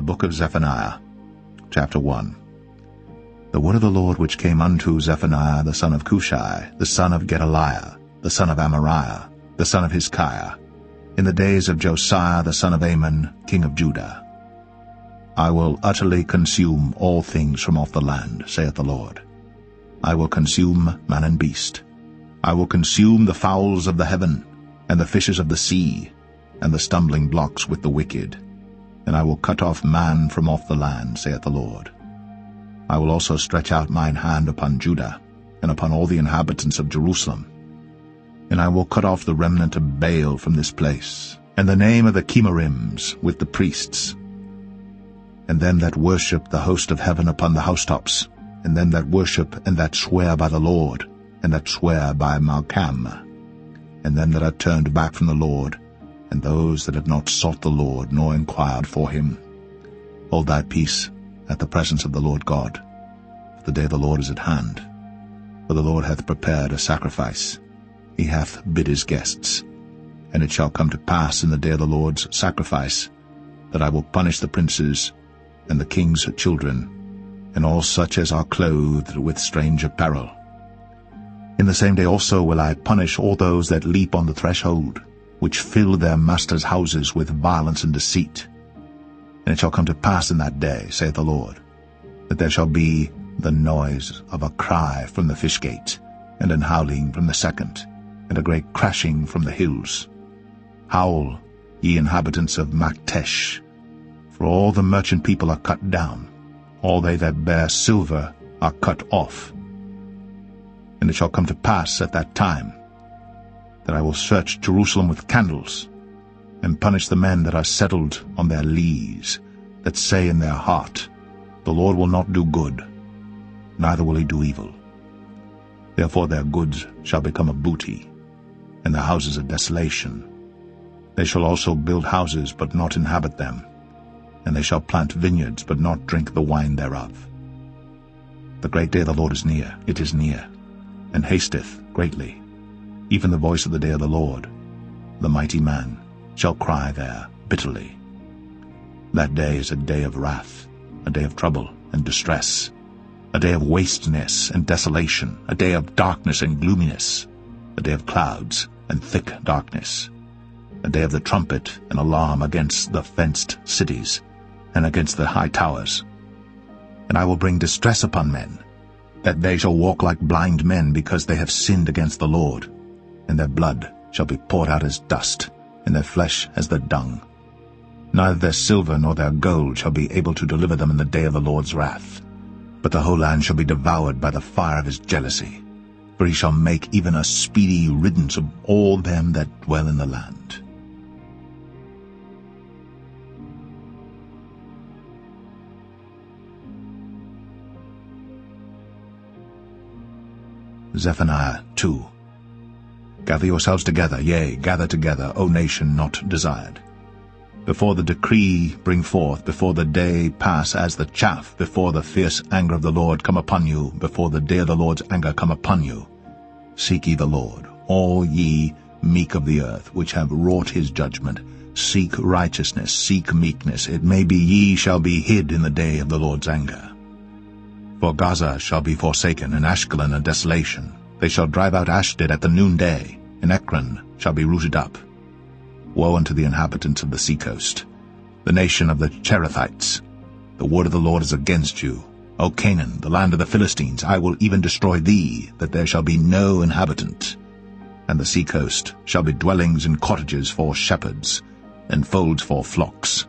The book of Zephaniah, chapter 1 The word of the Lord which came unto Zephaniah the son of Cushai, the son of Gedaliah, the son of Amariah, the son of Hizkiah, in the days of Josiah the son of Amon, king of Judah. I will utterly consume all things from off the land, saith the Lord. I will consume man and beast. I will consume the fowls of the heaven, and the fishes of the sea, and the stumbling blocks with the wicked. And I will cut off man from off the land, saith the Lord. I will also stretch out mine hand upon Judah, and upon all the inhabitants of Jerusalem. And I will cut off the remnant of Baal from this place, and the name of the Chemarims with the priests, and them that worship the host of heaven upon the housetops, and them that worship and that swear by the Lord, and that swear by Malcham, and them that are turned back from the Lord, and those that have not sought the Lord, nor inquired for him. Hold thy peace at the presence of the Lord God, for the day of the Lord is at hand. For the Lord hath prepared a sacrifice, he hath bid his guests. And it shall come to pass in the day of the Lord's sacrifice, that I will punish the princes and the king's children, and all such as are clothed with strange apparel, in the same day also will I punish all those that leap on the threshold, which fill their masters' houses with violence and deceit. And it shall come to pass in that day, saith the Lord, that there shall be the noise of a cry from the fish gate, and an howling from the second, and a great crashing from the hills. Howl, ye inhabitants of Maktesh, for all the merchant people are cut down, all they that bear silver are cut off, and it shall come to pass at that time that I will search Jerusalem with candles, and punish the men that are settled on their lees, that say in their heart, The Lord will not do good, neither will he do evil. Therefore their goods shall become a booty, and their houses a desolation. They shall also build houses, but not inhabit them, and they shall plant vineyards, but not drink the wine thereof. The great day of the Lord is near, it is near and hasteth greatly. Even the voice of the day of the Lord, the mighty man, shall cry there bitterly. That day is a day of wrath, a day of trouble and distress, a day of wasteness and desolation, a day of darkness and gloominess, a day of clouds and thick darkness, a day of the trumpet and alarm against the fenced cities and against the high towers. And I will bring distress upon men, that they shall walk like blind men because they have sinned against the Lord, and their blood shall be poured out as dust, and their flesh as the dung. Neither their silver nor their gold shall be able to deliver them in the day of the Lord's wrath. But the whole land shall be devoured by the fire of his jealousy, for he shall make even a speedy riddance of all them that dwell in the land. Zephaniah 2 Gather yourselves together, yea, gather together, O nation not desired. Before the decree bring forth, before the day pass as the chaff, before the fierce anger of the Lord come upon you, before the day of the Lord's anger come upon you. Seek ye the Lord, all ye meek of the earth, which have wrought his judgment. Seek righteousness, seek meekness. It may be ye shall be hid in the day of the Lord's anger. For Gaza shall be forsaken, and Ashkelon a desolation. They shall drive out Ashdod at the noonday, and Ekron shall be rooted up. Woe unto the inhabitants of the seacoast, the nation of the Cherethites. The word of the Lord is against you. O Canaan, the land of the Philistines, I will even destroy thee, that there shall be no inhabitant. And the seacoast shall be dwellings and cottages for shepherds, and folds for flocks.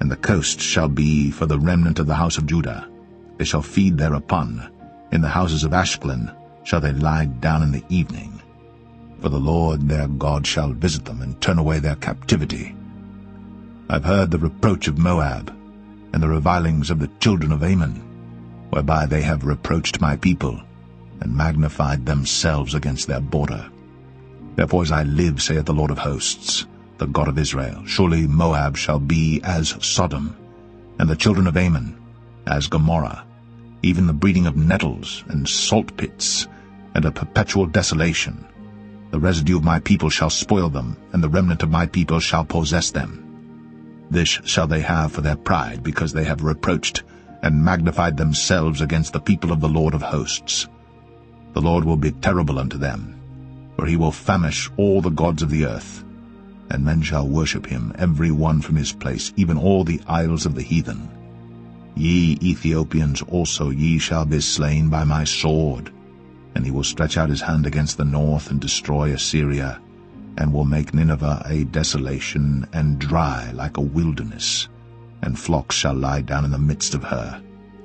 And the coast shall be for the remnant of the house of Judah, they shall feed thereupon. In the houses of Ashkelon shall they lie down in the evening. For the Lord their God shall visit them and turn away their captivity. I've heard the reproach of Moab, and the revilings of the children of Ammon, whereby they have reproached my people, and magnified themselves against their border. Therefore as I live, saith the Lord of hosts, the God of Israel, surely Moab shall be as Sodom, and the children of Ammon as Gomorrah, even the breeding of nettles and salt pits, and a perpetual desolation. The residue of my people shall spoil them, and the remnant of my people shall possess them. This shall they have for their pride, because they have reproached and magnified themselves against the people of the Lord of hosts. The Lord will be terrible unto them, for he will famish all the gods of the earth, and men shall worship him, every one from his place, even all the isles of the heathen. Ye Ethiopians also, ye shall be slain by my sword. And he will stretch out his hand against the north and destroy Assyria, and will make Nineveh a desolation and dry like a wilderness, and flocks shall lie down in the midst of her.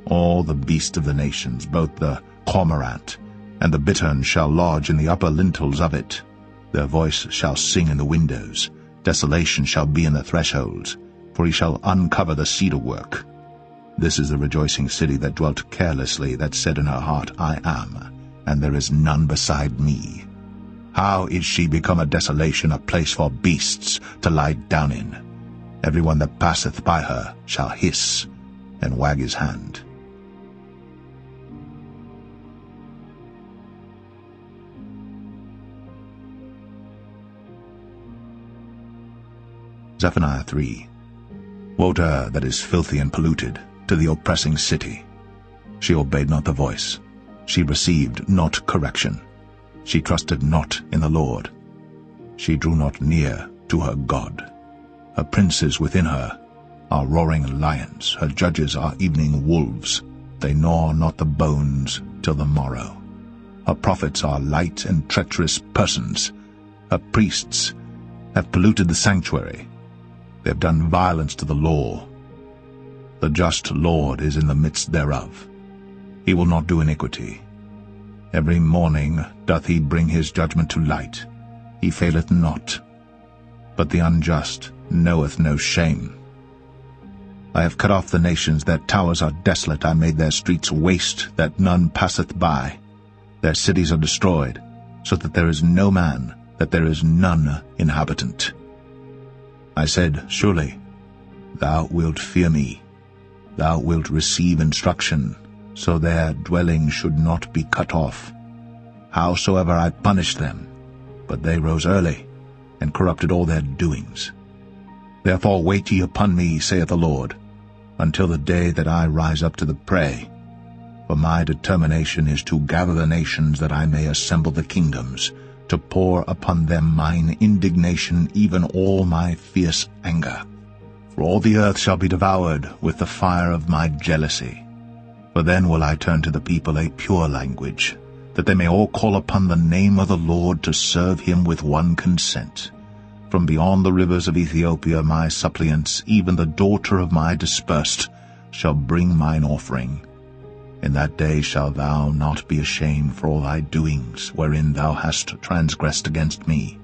All the beasts of the nations, both the cormorant and the bittern shall lodge in the upper lintels of it. Their voice shall sing in the windows, desolation shall be in the thresholds, for he shall uncover the cedar work. This is the rejoicing city that dwelt carelessly, that said in her heart, I am, and there is none beside me. How is she become a desolation, a place for beasts to lie down in? Every one that passeth by her shall hiss and wag his hand. Zephaniah 3 Woe to her that is filthy and polluted, to the oppressing city. She obeyed not the voice. She received not correction. She trusted not in the Lord. She drew not near to her God. Her princes within her are roaring lions. Her judges are evening wolves. They gnaw not the bones till the morrow. Her prophets are light and treacherous persons. Her priests have polluted the sanctuary. They have done violence to the law. The just Lord is in the midst thereof. He will not do iniquity. Every morning doth he bring his judgment to light. He faileth not. But the unjust knoweth no shame. I have cut off the nations, their towers are desolate. I made their streets waste, that none passeth by. Their cities are destroyed, so that there is no man, that there is none inhabitant. I said, Surely thou wilt fear me. Thou wilt receive instruction, so their dwelling should not be cut off. Howsoever I punished them, but they rose early, and corrupted all their doings. Therefore wait ye upon me, saith the Lord, until the day that I rise up to the prey. For my determination is to gather the nations, that I may assemble the kingdoms, to pour upon them mine indignation, even all my fierce anger. For all the earth shall be devoured with the fire of my jealousy. For then will I turn to the people a pure language, that they may all call upon the name of the Lord to serve him with one consent. From beyond the rivers of Ethiopia my suppliants, even the daughter of my dispersed, shall bring mine offering. In that day shalt thou not be ashamed for all thy doings, wherein thou hast transgressed against me.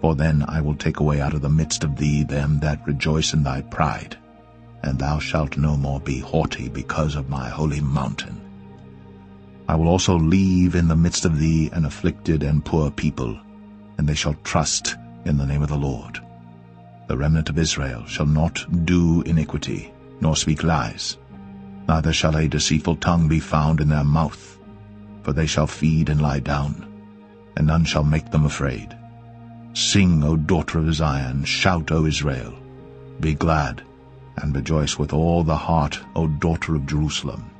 For then I will take away out of the midst of thee them that rejoice in thy pride, and thou shalt no more be haughty because of my holy mountain. I will also leave in the midst of thee an afflicted and poor people, and they shall trust in the name of the Lord. The remnant of Israel shall not do iniquity, nor speak lies, neither shall a deceitful tongue be found in their mouth. For they shall feed and lie down, and none shall make them afraid. Sing, O daughter of Zion, shout, O Israel. Be glad, and rejoice with all the heart, O daughter of Jerusalem.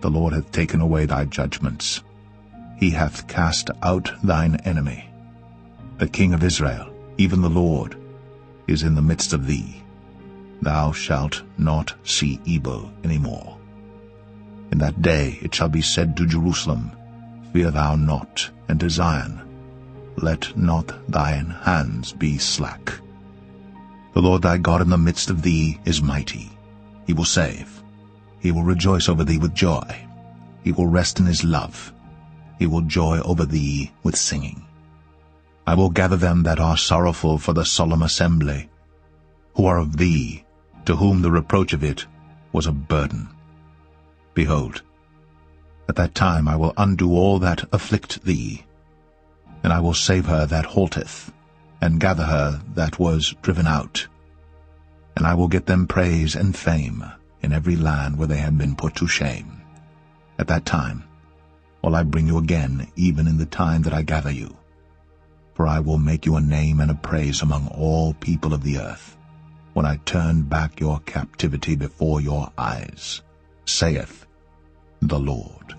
The Lord hath taken away thy judgments. He hath cast out thine enemy. The King of Israel, even the Lord, is in the midst of thee thou shalt not see evil any more. In that day it shall be said to Jerusalem, Fear thou not, and to Zion, Let not thine hands be slack. The Lord thy God in the midst of thee is mighty. He will save. He will rejoice over thee with joy. He will rest in his love. He will joy over thee with singing. I will gather them that are sorrowful for the solemn assembly, who are of thee, to whom the reproach of it was a burden. Behold, at that time I will undo all that afflict thee, and I will save her that halteth, and gather her that was driven out. And I will get them praise and fame in every land where they have been put to shame. At that time will I bring you again, even in the time that I gather you. For I will make you a name and a praise among all people of the earth. when I turn back your captivity before your eyes, saith the Lord.